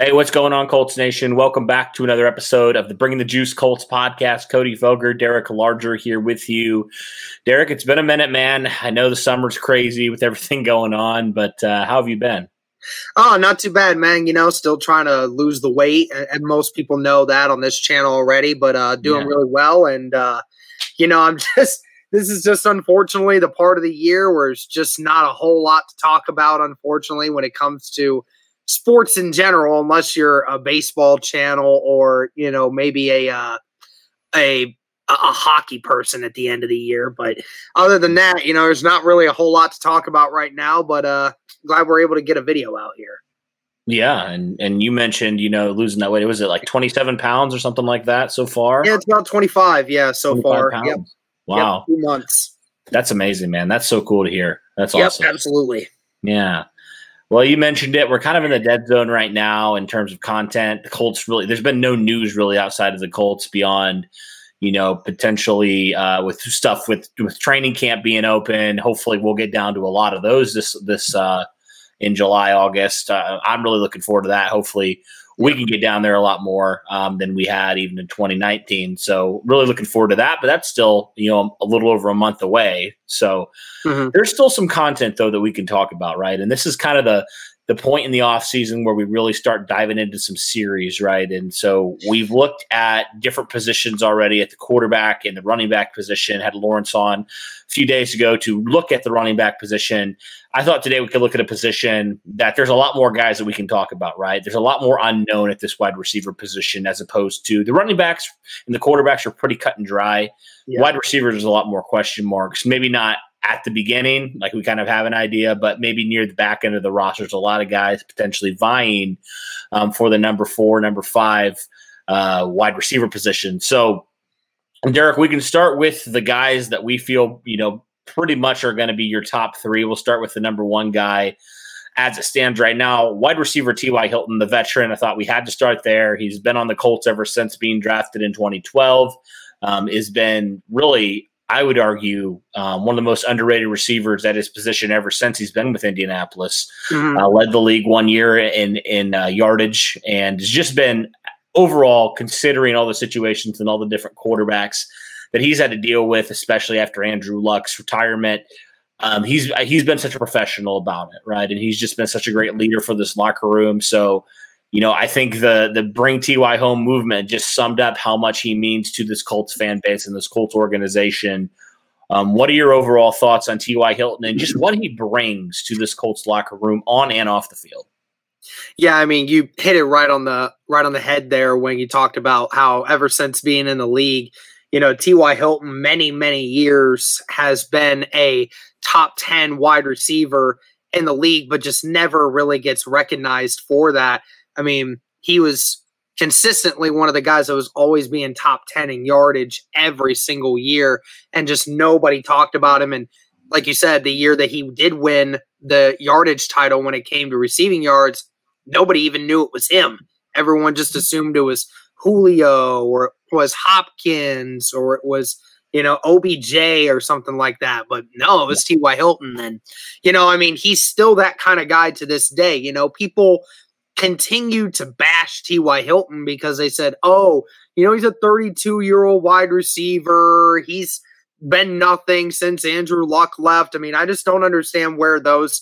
Hey, what's going on, Colts Nation? Welcome back to another episode of the Bringing the Juice Colts podcast. Cody Foger, Derek Larger here with you. Derek, it's been a minute, man. I know the summer's crazy with everything going on, but uh, how have you been? Oh, not too bad, man. You know, still trying to lose the weight, and most people know that on this channel already, but uh, doing yeah. really well. And, uh, you know, I'm just this is just unfortunately the part of the year where it's just not a whole lot to talk about, unfortunately, when it comes to sports in general, unless you're a baseball channel or, you know, maybe a, uh, a, a hockey person at the end of the year. But other than that, you know, there's not really a whole lot to talk about right now, but uh glad we're able to get a video out here. Yeah, and and you mentioned you know losing that weight. Was it like twenty seven pounds or something like that so far? Yeah, it's about twenty five. Yeah, so far. Pounds. Yep. Wow. Yep, two months. That's amazing, man. That's so cool to hear. That's yep, awesome. Absolutely. Yeah. Well, you mentioned it. We're kind of in the dead zone right now in terms of content. The Colts really, there's been no news really outside of the Colts beyond, you know, potentially uh, with stuff with with training camp being open. Hopefully, we'll get down to a lot of those this this uh, in July, August. Uh, I'm really looking forward to that. Hopefully, we can get down there a lot more um, than we had even in 2019. So really looking forward to that. But that's still you know a little over a month away. So mm-hmm. there's still some content though that we can talk about, right? And this is kind of the the point in the off season where we really start diving into some series, right? And so we've looked at different positions already at the quarterback and the running back position. Had Lawrence on a few days ago to look at the running back position. I thought today we could look at a position that there's a lot more guys that we can talk about, right? There's a lot more unknown at this wide receiver position as opposed to the running backs and the quarterbacks are pretty cut and dry. Yeah. Wide receivers, there's a lot more question marks. Maybe not at the beginning, like we kind of have an idea, but maybe near the back end of the roster, there's a lot of guys potentially vying um, for the number four, number five uh, wide receiver position. So, Derek, we can start with the guys that we feel, you know, pretty much are going to be your top three. We'll start with the number one guy as it stands right now. Wide receiver T.Y. Hilton, the veteran. I thought we had to start there. He's been on the Colts ever since being drafted in 2012. Um, has been really I would argue, um, one of the most underrated receivers at his position ever since he's been with Indianapolis. Mm-hmm. Uh, led the league one year in in uh, yardage, and has just been overall considering all the situations and all the different quarterbacks that he's had to deal with, especially after Andrew Luck's retirement. Um, he's he's been such a professional about it, right? And he's just been such a great leader for this locker room. So you know, I think the the bring Ty home movement just summed up how much he means to this Colts fan base and this Colts organization. Um, what are your overall thoughts on T.Y. Hilton and just what he brings to this Colts locker room on and off the field? Yeah, I mean, you hit it right on the right on the head there when you talked about how ever since being in the league, you know, T.Y. Hilton many many years has been a top 10 wide receiver in the league but just never really gets recognized for that. I mean, he was consistently one of the guys that was always being top 10 in yardage every single year and just nobody talked about him. And like you said the year that he did win the yardage title when it came to receiving yards nobody even knew it was him. Everyone just assumed it was Julio or it was Hopkins or it was you know OBJ or something like that. But no it was T.Y. Hilton. And you know I mean he's still that kind of guy to this day. You know people continued to bash T.Y. Hilton because they said, oh, you know, he's a 32 year old wide receiver. He's been nothing since Andrew Luck left. I mean, I just don't understand where those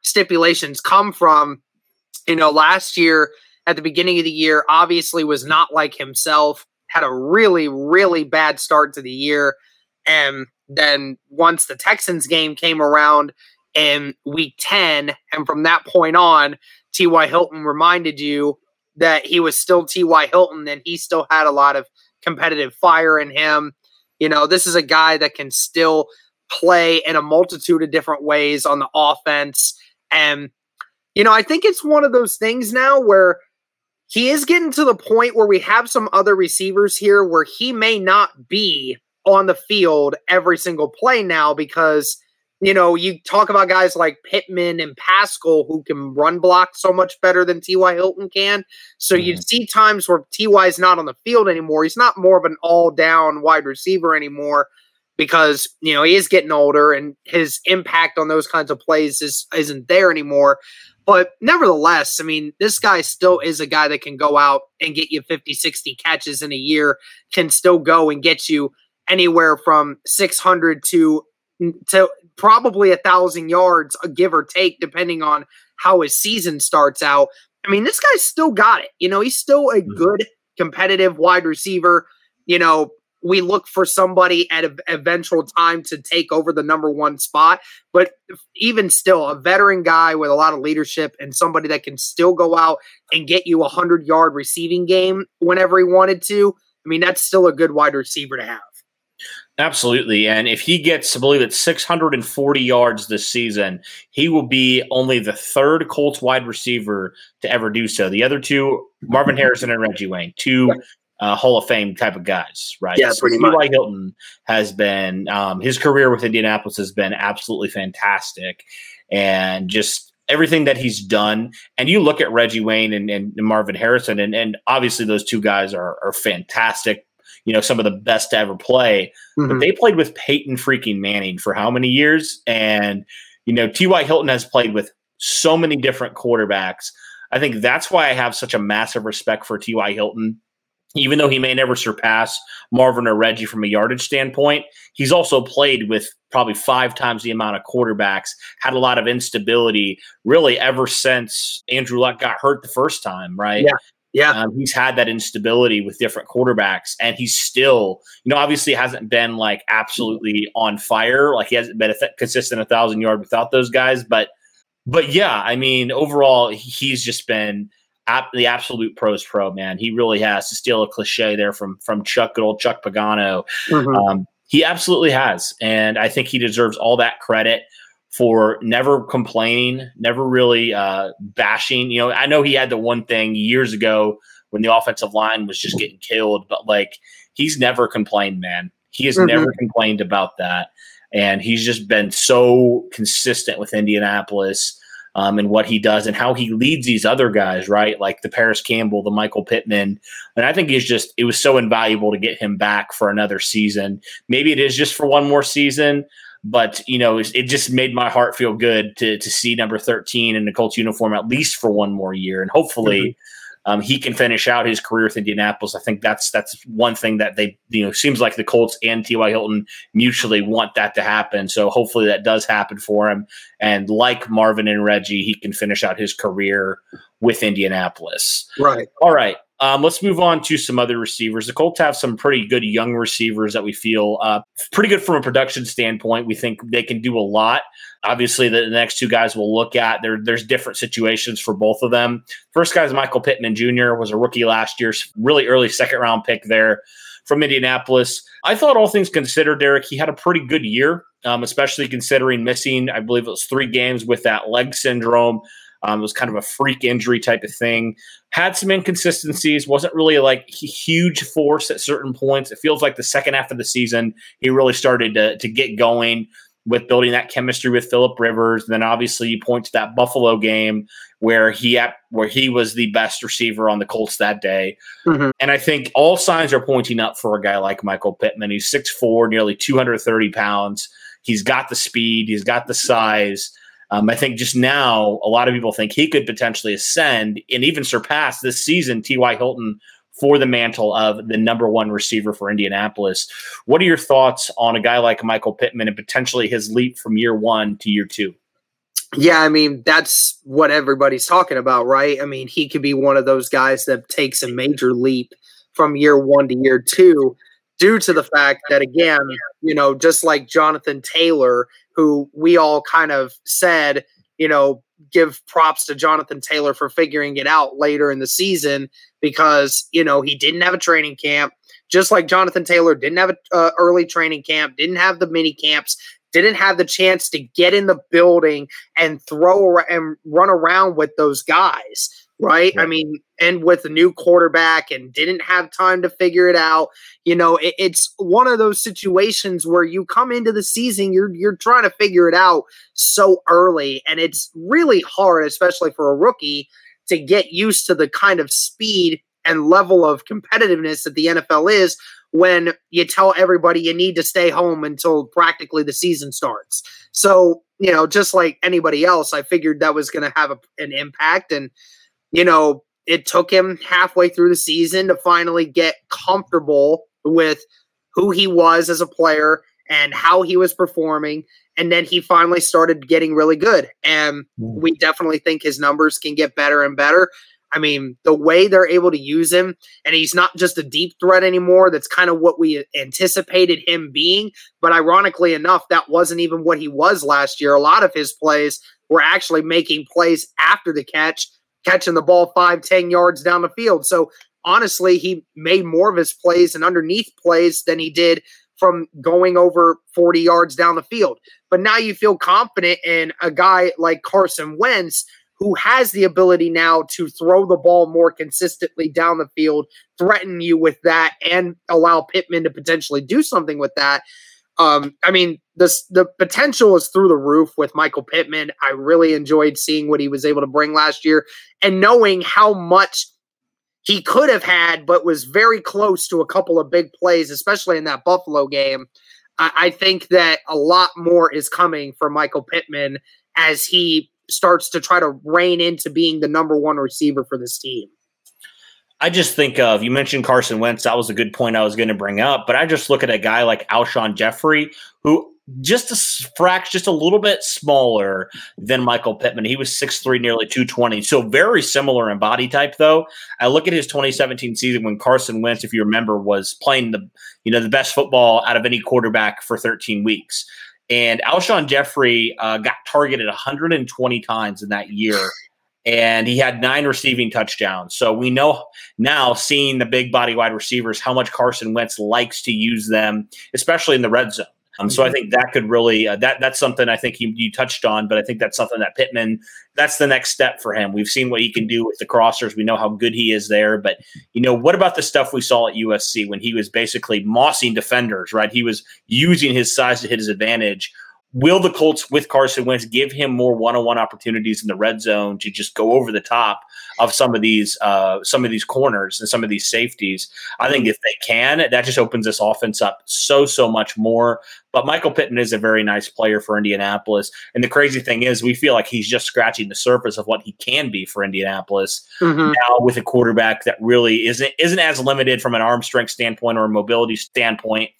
stipulations come from. You know, last year at the beginning of the year, obviously was not like himself, had a really, really bad start to the year. And then once the Texans game came around in week 10, and from that point on, T.Y. Hilton reminded you that he was still T.Y. Hilton and he still had a lot of competitive fire in him. You know, this is a guy that can still play in a multitude of different ways on the offense. And, you know, I think it's one of those things now where he is getting to the point where we have some other receivers here where he may not be on the field every single play now because you know, you talk about guys like Pittman and Pascal who can run block so much better than T.Y. Hilton can. So mm-hmm. you see times where T.Y. is not on the field anymore. He's not more of an all down wide receiver anymore because, you know, he is getting older and his impact on those kinds of plays is, isn't there anymore. But nevertheless, I mean, this guy still is a guy that can go out and get you 50, 60 catches in a year, can still go and get you anywhere from 600 to to probably a thousand yards, a give or take, depending on how his season starts out. I mean, this guy's still got it. You know, he's still a mm-hmm. good competitive wide receiver. You know, we look for somebody at an eventual time to take over the number one spot. But even still, a veteran guy with a lot of leadership and somebody that can still go out and get you a hundred yard receiving game whenever he wanted to. I mean, that's still a good wide receiver to have. Absolutely. And if he gets, I believe it's 640 yards this season, he will be only the third Colts wide receiver to ever do so. The other two, Marvin Harrison and Reggie Wayne, two uh, Hall of Fame type of guys, right? Yeah, pretty so much. Hilton has been, um, his career with Indianapolis has been absolutely fantastic. And just everything that he's done. And you look at Reggie Wayne and, and, and Marvin Harrison, and, and obviously those two guys are, are fantastic you know, some of the best to ever play. Mm-hmm. But they played with Peyton freaking Manning for how many years? And, you know, T.Y. Hilton has played with so many different quarterbacks. I think that's why I have such a massive respect for T.Y. Hilton. Even though he may never surpass Marvin or Reggie from a yardage standpoint, he's also played with probably five times the amount of quarterbacks, had a lot of instability really ever since Andrew Luck got hurt the first time, right? Yeah. Yeah. Um, he's had that instability with different quarterbacks, and he's still, you know, obviously hasn't been like absolutely on fire. Like he hasn't been a th- consistent a thousand yard without those guys, but, but yeah, I mean, overall, he's just been ap- the absolute pros pro man. He really has to steal a cliche there from from Chuck, good old Chuck Pagano. Mm-hmm. Um, he absolutely has, and I think he deserves all that credit for never complaining, never really uh, bashing. You know, I know he had the one thing years ago when the offensive line was just getting killed, but like he's never complained, man. He has mm-hmm. never complained about that. And he's just been so consistent with Indianapolis um, and what he does and how he leads these other guys, right? Like the Parris Campbell, the Michael Pittman. And I think he's just, it was so invaluable to get him back for another season. Maybe it is just for one more season. But you know, it, just made my heart feel good to to see number thirteen in the Colts uniform at least for one more year, and hopefully. Mm-hmm. Um, he can finish out his career with Indianapolis. I think that's that's one thing that they you know seems like the Colts and T.Y. Hilton mutually want that to happen. So hopefully that does happen for him. And like Marvin and Reggie, he can finish out his career with Indianapolis. Right. All right. Um, let's move on to some other receivers. The Colts have some pretty good young receivers that we feel uh, pretty good from a production standpoint. We think they can do a lot. Obviously, the, the next two guys we'll look at, there, there's different situations for both of them. First guy is Michael Pittman Jr., was a rookie last year, really early second round pick there from Indianapolis. I thought, all things considered, Derek, he had a pretty good year, um, especially considering missing, I believe it was three games with that leg syndrome. Um, it was kind of a freak injury type of thing. Had some inconsistencies. Wasn't really like huge force at certain points. It feels like the second half of the season he really started to, to get going with building that chemistry with Philip Rivers. And then obviously you point to that Buffalo game where he where he was the best receiver on the Colts that day. Mm-hmm. And I think all signs are pointing up for a guy like Michael Pittman. He's 6'4, nearly 230 pounds. He's got the speed, he's got the size. Um, I think just now, a lot of people think he could potentially ascend and even surpass this season T.Y. Hilton for the mantle of the number one receiver for Indianapolis. What are your thoughts on a guy like Michael Pittman and potentially his leap from year one to year two? Yeah, I mean, that's what everybody's talking about, right? I mean, he could be one of those guys that takes a major leap from year one to year two due to the fact that, again, you know, just like Jonathan Taylor, who we all kind of said, you know, give props to Jonathan Taylor for figuring it out later in the season because, you know, he didn't have a training camp. Just like Jonathan Taylor didn't have an uh, early training camp, didn't have the mini camps, didn't have the chance to get in the building and throw and run around with those guys. Right? Yeah. I mean, and with a new quarterback and didn't have time to figure it out. You know, it, it's one of those situations where you come into the season, you're you're trying to figure it out so early, and it's really hard, especially for a rookie, to get used to the kind of speed and level of competitiveness that the NFL is when you tell everybody you need to stay home until practically the season starts. So, you know, just like anybody else, I figured that was going to have a, an impact. And, you know, it took him halfway through the season to finally get comfortable with who he was as a player and how he was performing. And then he finally started getting really good. And hmm. we definitely think his numbers can get better and better. I mean, the way they're able to use him, and he's not just a deep threat anymore. That's kind of what we anticipated him being. But ironically enough, that wasn't even what he was last year. A lot of his plays were actually making plays after the catch, catching the ball five, ten yards down the field. So honestly, he made more of his plays and underneath plays than he did from going over 40 yards down the field. But now you feel confident in a guy like Carson Wentz who has the ability now to throw the ball more consistently down the field, threaten you with that, and allow Pittman to potentially do something with that. Um, I mean, the the potential is through the roof with Michael Pittman. I really enjoyed seeing what he was able to bring last year and knowing how much he could have had, but was very close to a couple of big plays, especially in that Buffalo game. I, I think that a lot more is coming for Michael Pittman as he starts to try to rein into being the number one receiver for this team. I just think of you mentioned Carson Wentz. That was a good point I was going to bring up, but I just look at a guy like Alshon Jeffery, who just a fraction, just a little bit smaller than Michael Pittman. He was 6'3, nearly 220. So very similar in body type, though. I look at his 2017 season when Carson Wentz, if you remember, was playing the you know the best football out of any quarterback for 13 weeks. And Alshon Jeffery uh, got targeted 120 times in that year, and he had nine receiving touchdowns. So we know now, seeing the big body wide receivers, how much Carson Wentz likes to use them, especially in the red zone. Um, so I think that could really uh, that that's something I think you, you touched on, but I think that's something that Pittman that's the next step for him. We've seen what he can do with the crossers. We know how good he is there, but you know what about the stuff we saw at USC when he was basically mossing defenders? Right, he was using his size to hit his advantage. Will the Colts with Carson Wentz give him more one-on-one opportunities in the red zone to just go over the top of some of these uh, some of these corners and some of these safeties? I think if they can, that just opens this offense up so so much more. But Michael Pittman is a very nice player for Indianapolis, and the crazy thing is, we feel like he's just scratching the surface of what he can be for Indianapolis mm-hmm. now with a quarterback that really isn't isn't as limited from an arm strength standpoint or a mobility standpoint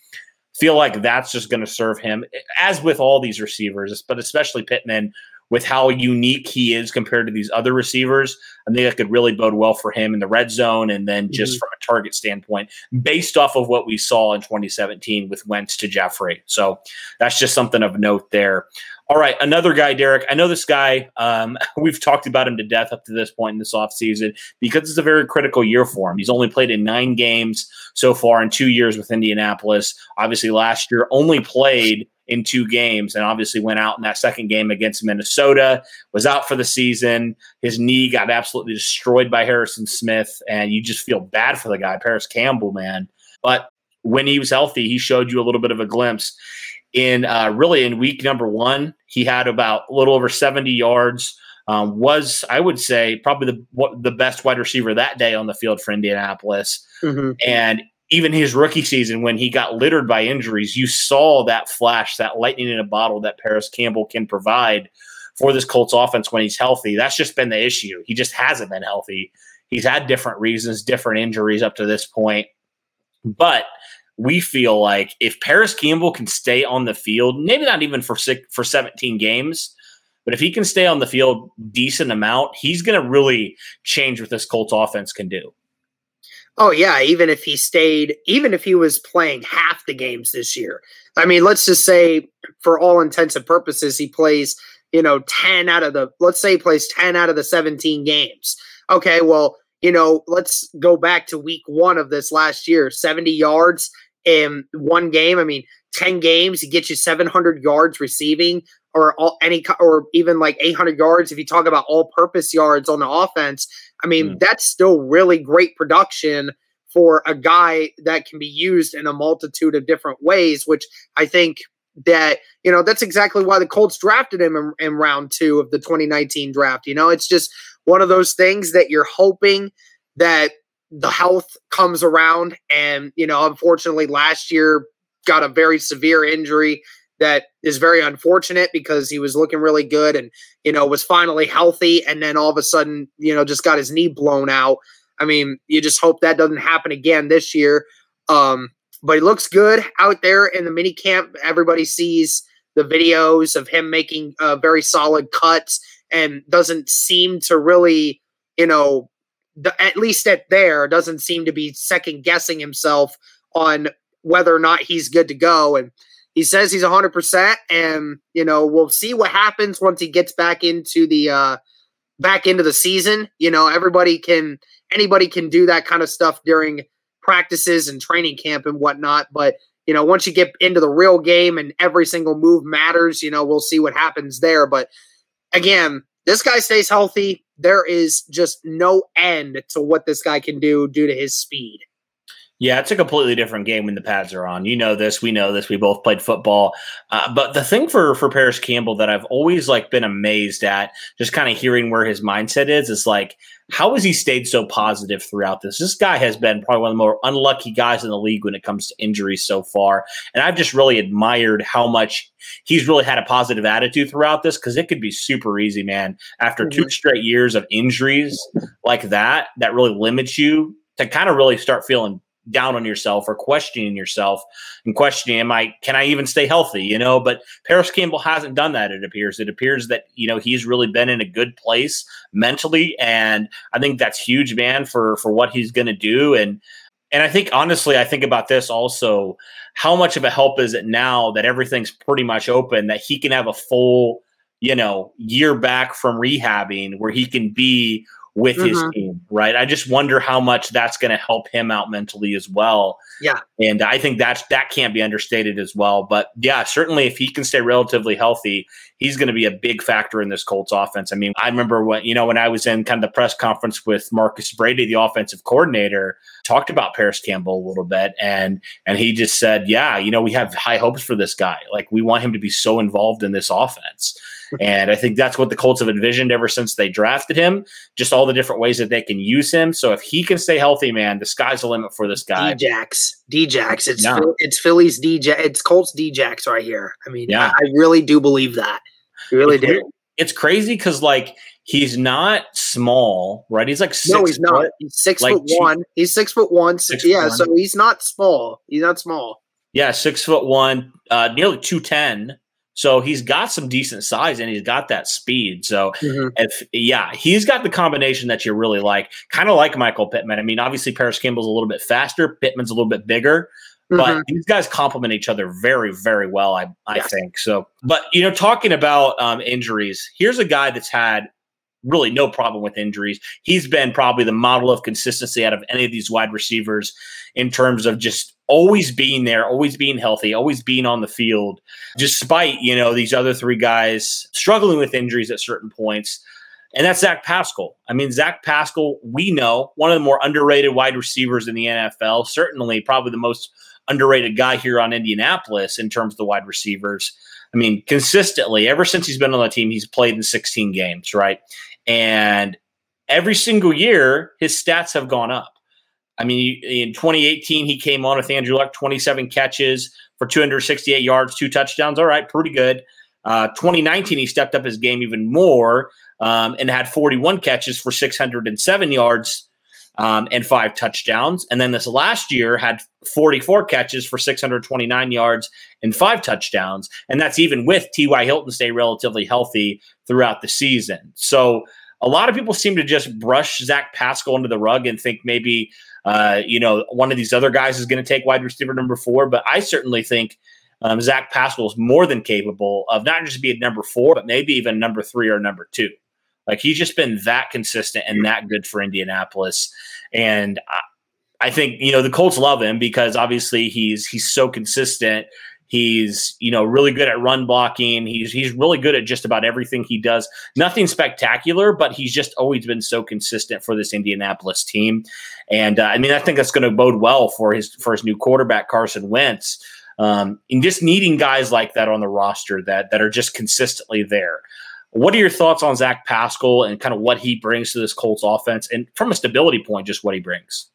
feel like that's just going to serve him, as with all these receivers, but especially Pittman, with how unique he is compared to these other receivers. I think that could really bode well for him in the red zone and then just mm-hmm. from a target standpoint, based off of what we saw in 2017 with Wentz to Jeffery. So that's just something of note there. All right, another guy, Derek. I know this guy. Um, we've talked about him to death up to this point in this offseason because it's a very critical year for him. He's only played in nine games so far in two years with Indianapolis. Obviously, last year only played in two games and obviously went out in that second game against Minnesota, was out for the season. His knee got absolutely destroyed by Harrison Smith, and you just feel bad for the guy, Parris Campbell, man. But when he was healthy, he showed you a little bit of a glimpse in uh, really in week number one, he had about a little over 70 yards. Um, was I would say probably the what, the best wide receiver that day on the field for Indianapolis, mm-hmm. and even his rookie season when he got littered by injuries, you saw that flash, that lightning in a bottle that Parris Campbell can provide for this Colts offense when he's healthy. That's just been the issue. He just hasn't been healthy. He's had different reasons, different injuries up to this point, but we feel like if Parris Campbell can stay on the field, maybe not even for six, for 17 games, but if he can stay on the field decent amount, he's going to really change what this Colts offense can do. Oh yeah, even if he stayed, even if he was playing half the games this year. I mean, let's just say for all intents and purposes he plays, you know, 10 out of the let's say he plays 10 out of the 17 games. Okay, well, you know, let's go back to week 1 of this last year, 70 yards in one game. I mean, 10 games, he gets you 700 yards receiving or all, any or even like 800 yards. If you talk about all-purpose yards on the offense, I mean mm. that's still really great production for a guy that can be used in a multitude of different ways. Which I think that you know that's exactly why the Colts drafted him in, in round two of the 2019 draft. You know, it's just one of those things that you're hoping that the health comes around and you know unfortunately last year got a very severe injury that is very unfortunate because he was looking really good and you know was finally healthy and then all of a sudden you know just got his knee blown out. I mean you just hope that doesn't happen again this year. Um but he looks good out there in the mini camp everybody sees the videos of him making uh, very solid cuts and doesn't seem to really you know the, at least at there doesn't seem to be second guessing himself on whether or not he's good to go. And he says he's 100% and you know we'll see what happens once he gets back into the uh back into the season. You know everybody can anybody can do that kind of stuff during practices and training camp and whatnot. But you know once you get into the real game and every single move matters you know we'll see what happens there. But again this guy stays healthy. There is just no end to what this guy can do due to his speed yeah, it's a completely different game when the pads are on. You know this, we know this. We both played football. Uh, but the thing for for Parris Campbell that I've always like been amazed at, just kind of hearing where his mindset is, is like how has he stayed so positive throughout this? This guy has been probably one of the more unlucky guys in the league when it comes to injuries so far, and I've just really admired how much he's really had a positive attitude throughout this because it could be super easy, man. After mm-hmm. two straight years of injuries like that, that really limits you to kind of really start feeling down on yourself or questioning yourself and questioning am i can i even stay healthy you know? But parris campbell hasn't done that it appears. It appears that you know he's really been in a good place mentally and i think that's huge man for for what he's going to do. And and i think honestly i think about this also how much of a help is it now that everything's pretty much open that he can have a full you know year back from rehabbing where he can be with mm-hmm. his team, right? I just wonder how much that's going to help him out mentally as well. Yeah. And I think that's that can't be understated as well. But yeah, certainly if he can stay relatively healthy, he's going to be a big factor in this Colts offense. I mean, I remember when, you know, when I was in kind of the press conference with Marcus Brady, the offensive coordinator, talked about Parris Campbell a little bit and and he just said, "Yeah, you know, we have high hopes for this guy. Like we want him to be so involved in this offense." And I think that's what the Colts have envisioned ever since they drafted him. Just all the different ways that they can use him. So if he can stay healthy, man, the sky's the limit for this guy. Djax, Djax. It's yeah. it's Philly's DJ. It's Colts Djax right here. I mean, yeah. I, I really do believe that. I really it's do. It's crazy because like he's not small, right? He's like six no, he's not. he's six like foot two, one. He's six foot one. Six yeah, foot one. so he's not small. He's not small. Yeah, six foot one, uh, nearly two ten. So he's got some decent size and he's got that speed. So mm-hmm. if yeah, he's got the combination that you really like, kind of like Michael Pittman. I mean, obviously Parris Campbell's a little bit faster, Pittman's a little bit bigger. Mm-hmm. But these guys complement each other very, very well, I, I yes. think. So, but you know, talking about um, injuries, here's a guy that's had really no problem with injuries. He's been probably the model of consistency out of any of these wide receivers in terms of just always being there, always being healthy, always being on the field, despite, you know, these other three guys struggling with injuries at certain points. And that's Zach Pascal. I mean, Zach Pascal, we know one of the more underrated wide receivers in the NFL, certainly probably the most underrated guy here on Indianapolis in terms of the wide receivers. I mean, consistently, ever since he's been on the team, he's played in 16 games, right? And every single year, his stats have gone up. I mean, in 2018, he came on with Andrew Luck, 27 catches for 268 yards, two touchdowns. All right, pretty good. Uh, 2019, he stepped up his game even more um, and had 41 catches for 607 yards um, and five touchdowns. And then this last year had 44 catches for 629 yards and five touchdowns. And that's even with T.Y. Hilton stay relatively healthy throughout the season. So a lot of people seem to just brush Zach Pascal under the rug and think maybe uh, you know, one of these other guys is going to take wide receiver number four, but I certainly think um, Zach Pascal is more than capable of not just being number four, but maybe even number three or number two. Like he's just been that consistent and that good for Indianapolis, and I, I think you know the Colts love him because obviously he's he's so consistent. He's, you know, really good at run blocking. He's he's really good at just about everything he does. Nothing spectacular, but he's just always been so consistent for this Indianapolis team. And uh, I mean, I think that's going to bode well for his for his new quarterback Carson Wentz. Um, and just needing guys like that on the roster that that are just consistently there. What are your thoughts on Zach Pascal and kind of what he brings to this Colts offense, and from a stability point, just what he brings?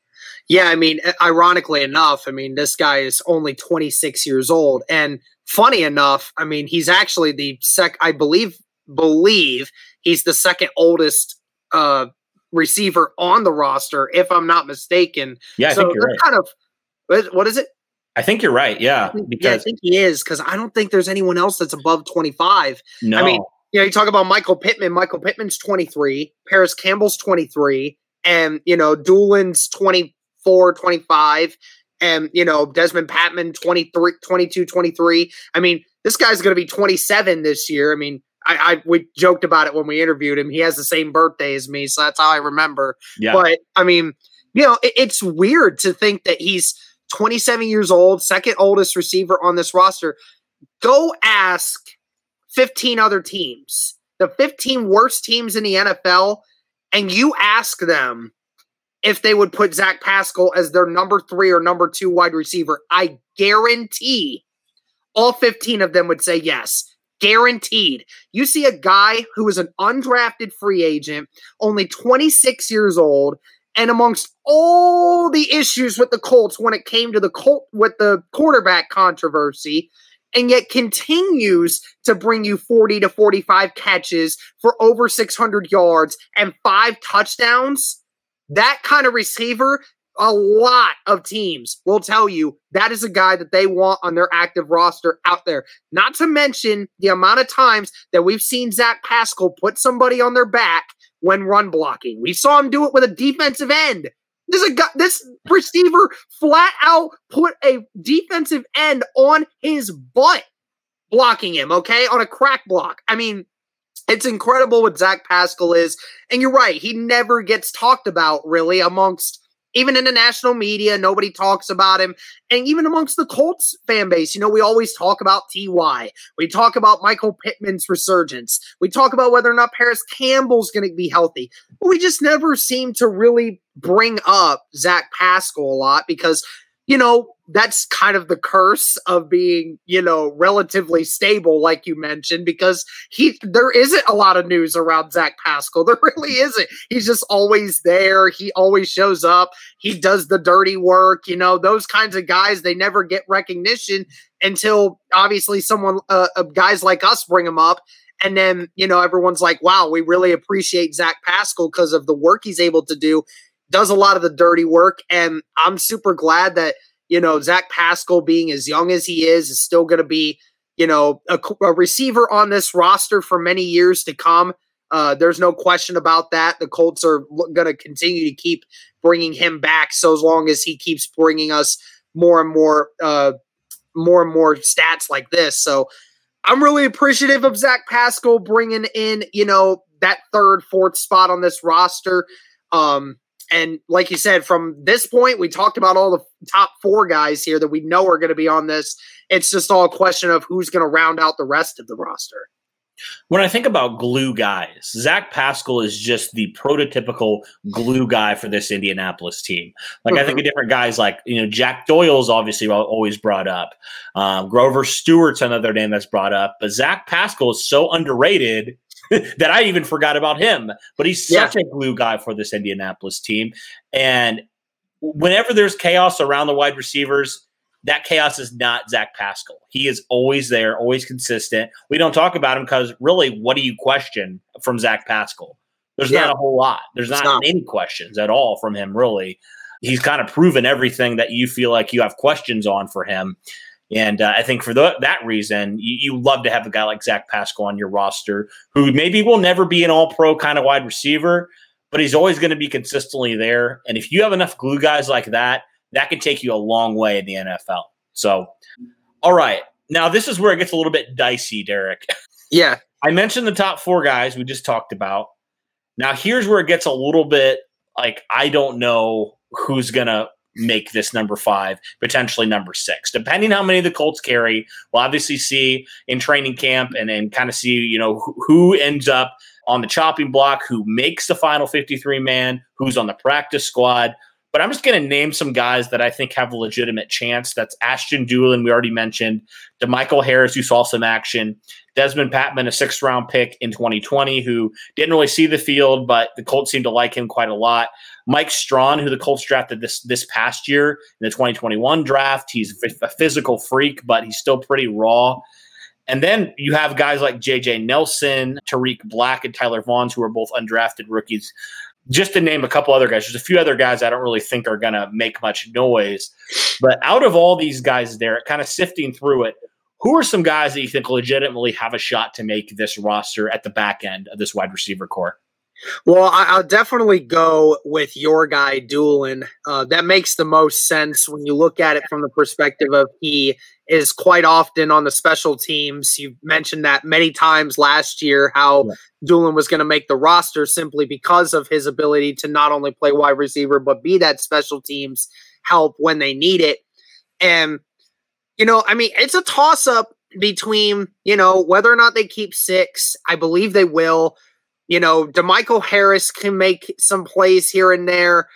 Yeah, I mean, ironically enough, I mean, this guy is only 26 years old. And funny enough, I mean, he's actually the sec, I believe, believe he's the second oldest uh, receiver on the roster, if I'm not mistaken. Yeah, I so think you're right. kind of, what is it? I think you're right. Yeah, because yeah, I think he is because I don't think there's anyone else that's above 25. No, I mean, you know, you talk about Michael Pittman. Michael Pittman's 23. Parris Campbell's 23, and you know, Dulin's 20 24, 25, and, you know, Dezmon Patmon 23, 22, 23. I mean, this guy's going to be 27 this year. I mean, I, I, we joked about it when we interviewed him. He has the same birthday as me, so that's how I remember. Yeah. But I mean, you know, it, it's weird to think that he's 27 years old, second oldest receiver on this roster. Go ask 15 other teams, the 15 worst teams in the NFL, and you ask them if they would put Zach Pascal as their number three or number two wide receiver. I guarantee all 15 of them would say yes. Guaranteed. You see a guy who is an undrafted free agent, only 26 years old, and amongst all the issues with the Colts when it came to the Colt with the quarterback controversy, and yet continues to bring you 40 to 45 catches for over 600 yards and five touchdowns that kind of receiver, a lot of teams will tell you that is a guy that they want on their active roster out there. Not to mention the amount of times that we've seen Zach Pascal put somebody on their back when run blocking. We saw him do it with a defensive end. This a guy, this receiver flat out put a defensive end on his butt blocking him, okay, on a crack block. I mean, it's incredible what Zach Pascal is. And you're right, he never gets talked about really amongst even in the national media, nobody talks about him. And even amongst the Colts fan base, you know, we always talk about TY. We talk about Michael Pittman's resurgence. We talk about whether or not Parris Campbell's going to be healthy. But we just never seem to really bring up Zach Pascal a lot because you know, that's kind of the curse of being, you know, relatively stable, like you mentioned, because he there isn't a lot of news around Zach Pascal. There really isn't. He's just always there. He always shows up. He does the dirty work. You know, those kinds of guys, they never get recognition until obviously someone, uh, uh guys like us bring them up. And then, you know, everyone's like, wow, we really appreciate Zach Pascal because of the work he's able to do does a lot of the dirty work. And I'm super glad that, you know, Zach Pascal being as young as he is, is still going to be, you know, a, a, receiver on this roster for many years to come. Uh, there's no question about that. The Colts are going to continue to keep bringing him back so as long as he keeps bringing us more and more, uh, more and more stats like this. So I'm really appreciative of Zach Pascal bringing in, you know, that third, fourth spot on this roster. Um, and like you said, from this point, we talked about all the top four guys here that we know are going to be on this. It's just all a question of who's going to round out the rest of the roster. When I think about glue guys, Zach Pascal is just the prototypical glue guy for this Indianapolis team. Like mm-hmm. I think of different guys like you know Jack Doyle's obviously always brought up. Um, Grover Stewart's another name that's brought up, but Zach Pascal is so underrated that I even forgot about him. But he's such yeah. a glue guy for this Indianapolis team. And whenever there's chaos around the wide receivers, that chaos is not Zach Pascal. He is always there, always consistent. We don't talk about him because really, what do you question from Zach Pascal? There's yeah. not a whole lot. There's not, not any questions at all from him, really. He's kind of proven everything that you feel like you have questions on for him. And uh, I think for the, that reason, you, you, love to have a guy like Zach Pascal on your roster, who maybe will never be an all pro kind of wide receiver, but he's always going to be consistently there. And if you have enough glue guys like that, that can take you a long way in the NFL. So, all right. Now, this is where it gets a little bit dicey, Derek. Yeah. I mentioned the top four guys we just talked about. Now, here's where it gets a little bit like I don't know who's going to make this number five, potentially number six, depending how many the Colts carry. We'll obviously see in training camp and, then kind of see, you know, who, who ends up on the chopping block, who makes the final 53 man, who's on the practice squad. But I'm just going to name some guys that I think have a legitimate chance. That's Ashton Dulin, we already mentioned, DeMichael Harris, who saw some action, Dezmon Patmon, a sixth round pick in 2020, who didn't really see the field, but the Colts seemed to like him quite a lot. Mike Strachan, who the Colts drafted this this past year in the 2021 draft, he's a physical freak, but he's still pretty raw. And then you have guys like JJ Nelson, Tariq Black, and Tyler Vaughns, who are both undrafted rookies. Just to name a couple other guys, there's a few other guys I don't really think are going to make much noise. But out of all these guys there, kind of sifting through it, who are some guys that you think legitimately have a shot to make this roster at the back end of this wide receiver core? Well, I'll definitely go with your guy, Dulin. Uh, that makes the most sense when you look at it from the perspective of he is quite often on the special teams. You mentioned that many times last year how yeah. Dulin was going to make the roster simply because of his ability to not only play wide receiver but be that special teams help when they need it. And you know, I mean, it's a toss up between, you know, whether or not they keep six. I believe they will. You know, DeMichael Harris can make some plays here and there.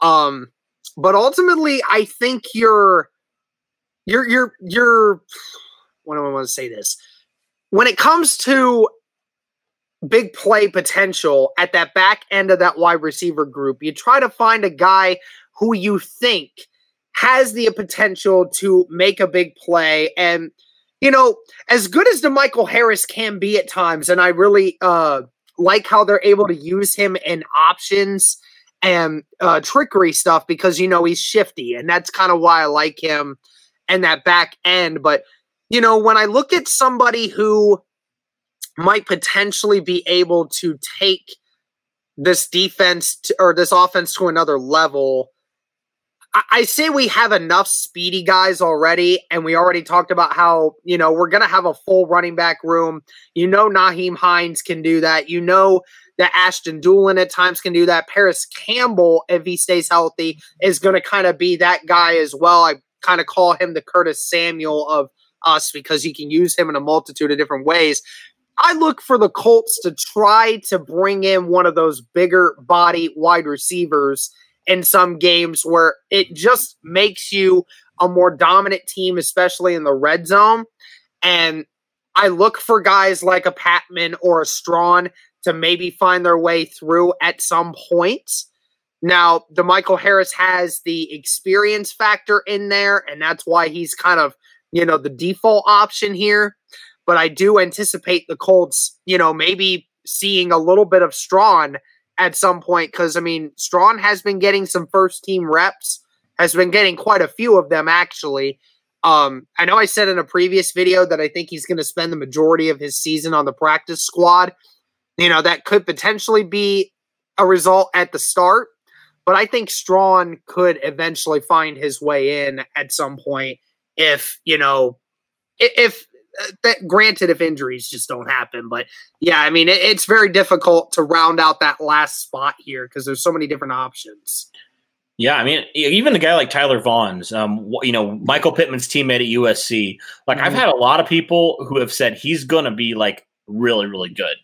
Um, but ultimately, I think you're you're you're you're what do I want to say this? When it comes to big play potential at that back end of that wide receiver group, you try to find a guy who you think has the potential to make a big play. And, you know, as good as DeMichael Harris can be at times, and I really uh, like how they're able to use him in options and uh, trickery stuff because, you know, he's shifty. And that's kind of why I like him and that back end. But, you know, when I look at somebody who might potentially be able to take this defense to, or this offense to another level, I say we have enough speedy guys already, and we already talked about how, you know, we're going to have a full running back room. You know, Nyheim Hines can do that. You know, that Ashton Dulin at times can do that. Parris Campbell, if he stays healthy, is going to kind of be that guy as well. I kind of call him the Curtis Samuel of us because you can use him in a multitude of different ways. I look for the Colts to try to bring in one of those bigger body wide receivers in some games where it just makes you a more dominant team, especially in the red zone. And I look for guys like a Patmon or a Strachan to maybe find their way through at some point. Now, DeMichael Harris has the experience factor in there, and that's why he's kind of, you know, the default option here. But I do anticipate the Colts, you know, maybe seeing a little bit of Strachan at some point because I mean Strachan has been getting some first team reps, has been getting quite a few of them actually. Um, I know I said in a previous video that I think he's going to spend the majority of his season on the practice squad. You know that could potentially be a result at the start, but I think Strachan could eventually find his way in at some point if you know if that granted if injuries just don't happen but yeah i mean it, it's very difficult to round out that last spot here because there's so many different options yeah, I mean, even a guy like Tyler Vaughns, um, you know, Michael Pittman's teammate at USC. Like, mm-hmm. I've had a lot of people who have said he's going to be like really, really good.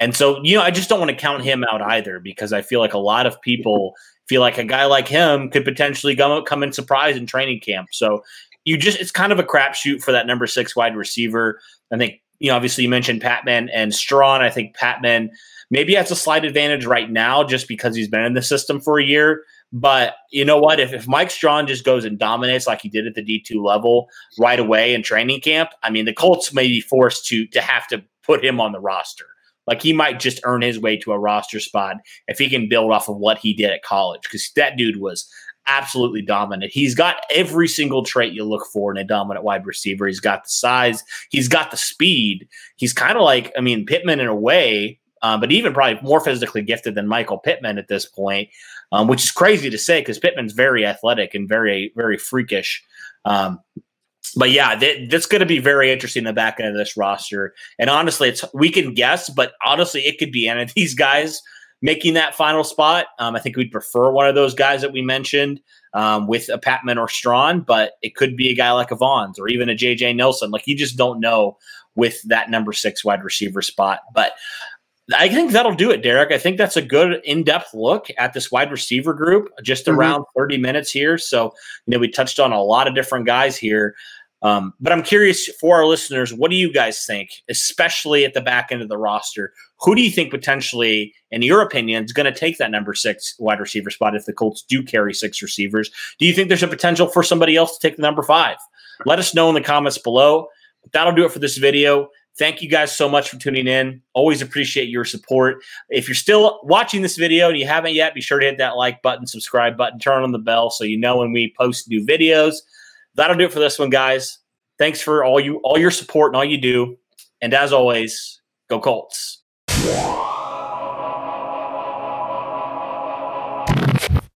And so, you know, I just don't want to count him out either because I feel like a lot of people feel like a guy like him could potentially come, come in surprise in training camp. So you just it's kind of a crapshoot for that number six wide receiver. I think you know obviously you mentioned Patmon and Strachan. I think Patmon maybe has a slight advantage right now just because he's been in the system for a year. But you know what? If, if Mike Strachan just goes and dominates like he did at the D two level right away in training camp, I mean the Colts may be forced to to have to put him on the roster. Like he might just earn his way to a roster spot if he can build off of what he did at college because that dude was absolutely dominant. He's got every single trait you look for in a dominant wide receiver. He's got the size, he's got the speed. He's kind of like, I mean, Pittman in a way, uh, but even probably more physically gifted than Michael Pittman at this point, um, which is crazy to say because Pittman's very athletic and very, very freakish. Um, but yeah, th- that's going to be very interesting in the back end of this roster. And honestly, it's we can guess, but honestly, it could be any of these guys making that final spot. Um, I think we'd prefer one of those guys that we mentioned. um, with a Patmon or Strachan, but it could be a guy like a Vaughns or even a JJ Nelson. Like you just don't know with that number six wide receiver spot. But I think that'll do it, Derek. I think that's a good in-depth look at this wide receiver group, just mm-hmm. around 30 minutes here. So, you know, we touched on a lot of different guys here. Um, but I'm curious for our listeners, what do you guys think, especially at the back end of the roster? Who do you think potentially, in your opinion, is going to take that number six wide receiver spot if the Colts do carry six receivers? Do you think there's a potential for somebody else to take the number five? Let us know in the comments below. That'll do it for this video. Thank you guys so much for tuning in. Always appreciate your support. If you're still watching this video and you haven't yet, be sure to hit that like button, subscribe button, turn on the bell so you know when we post new videos. That'll do it for this one, guys. Thanks for all you all your support and all you do. And as always, go Colts.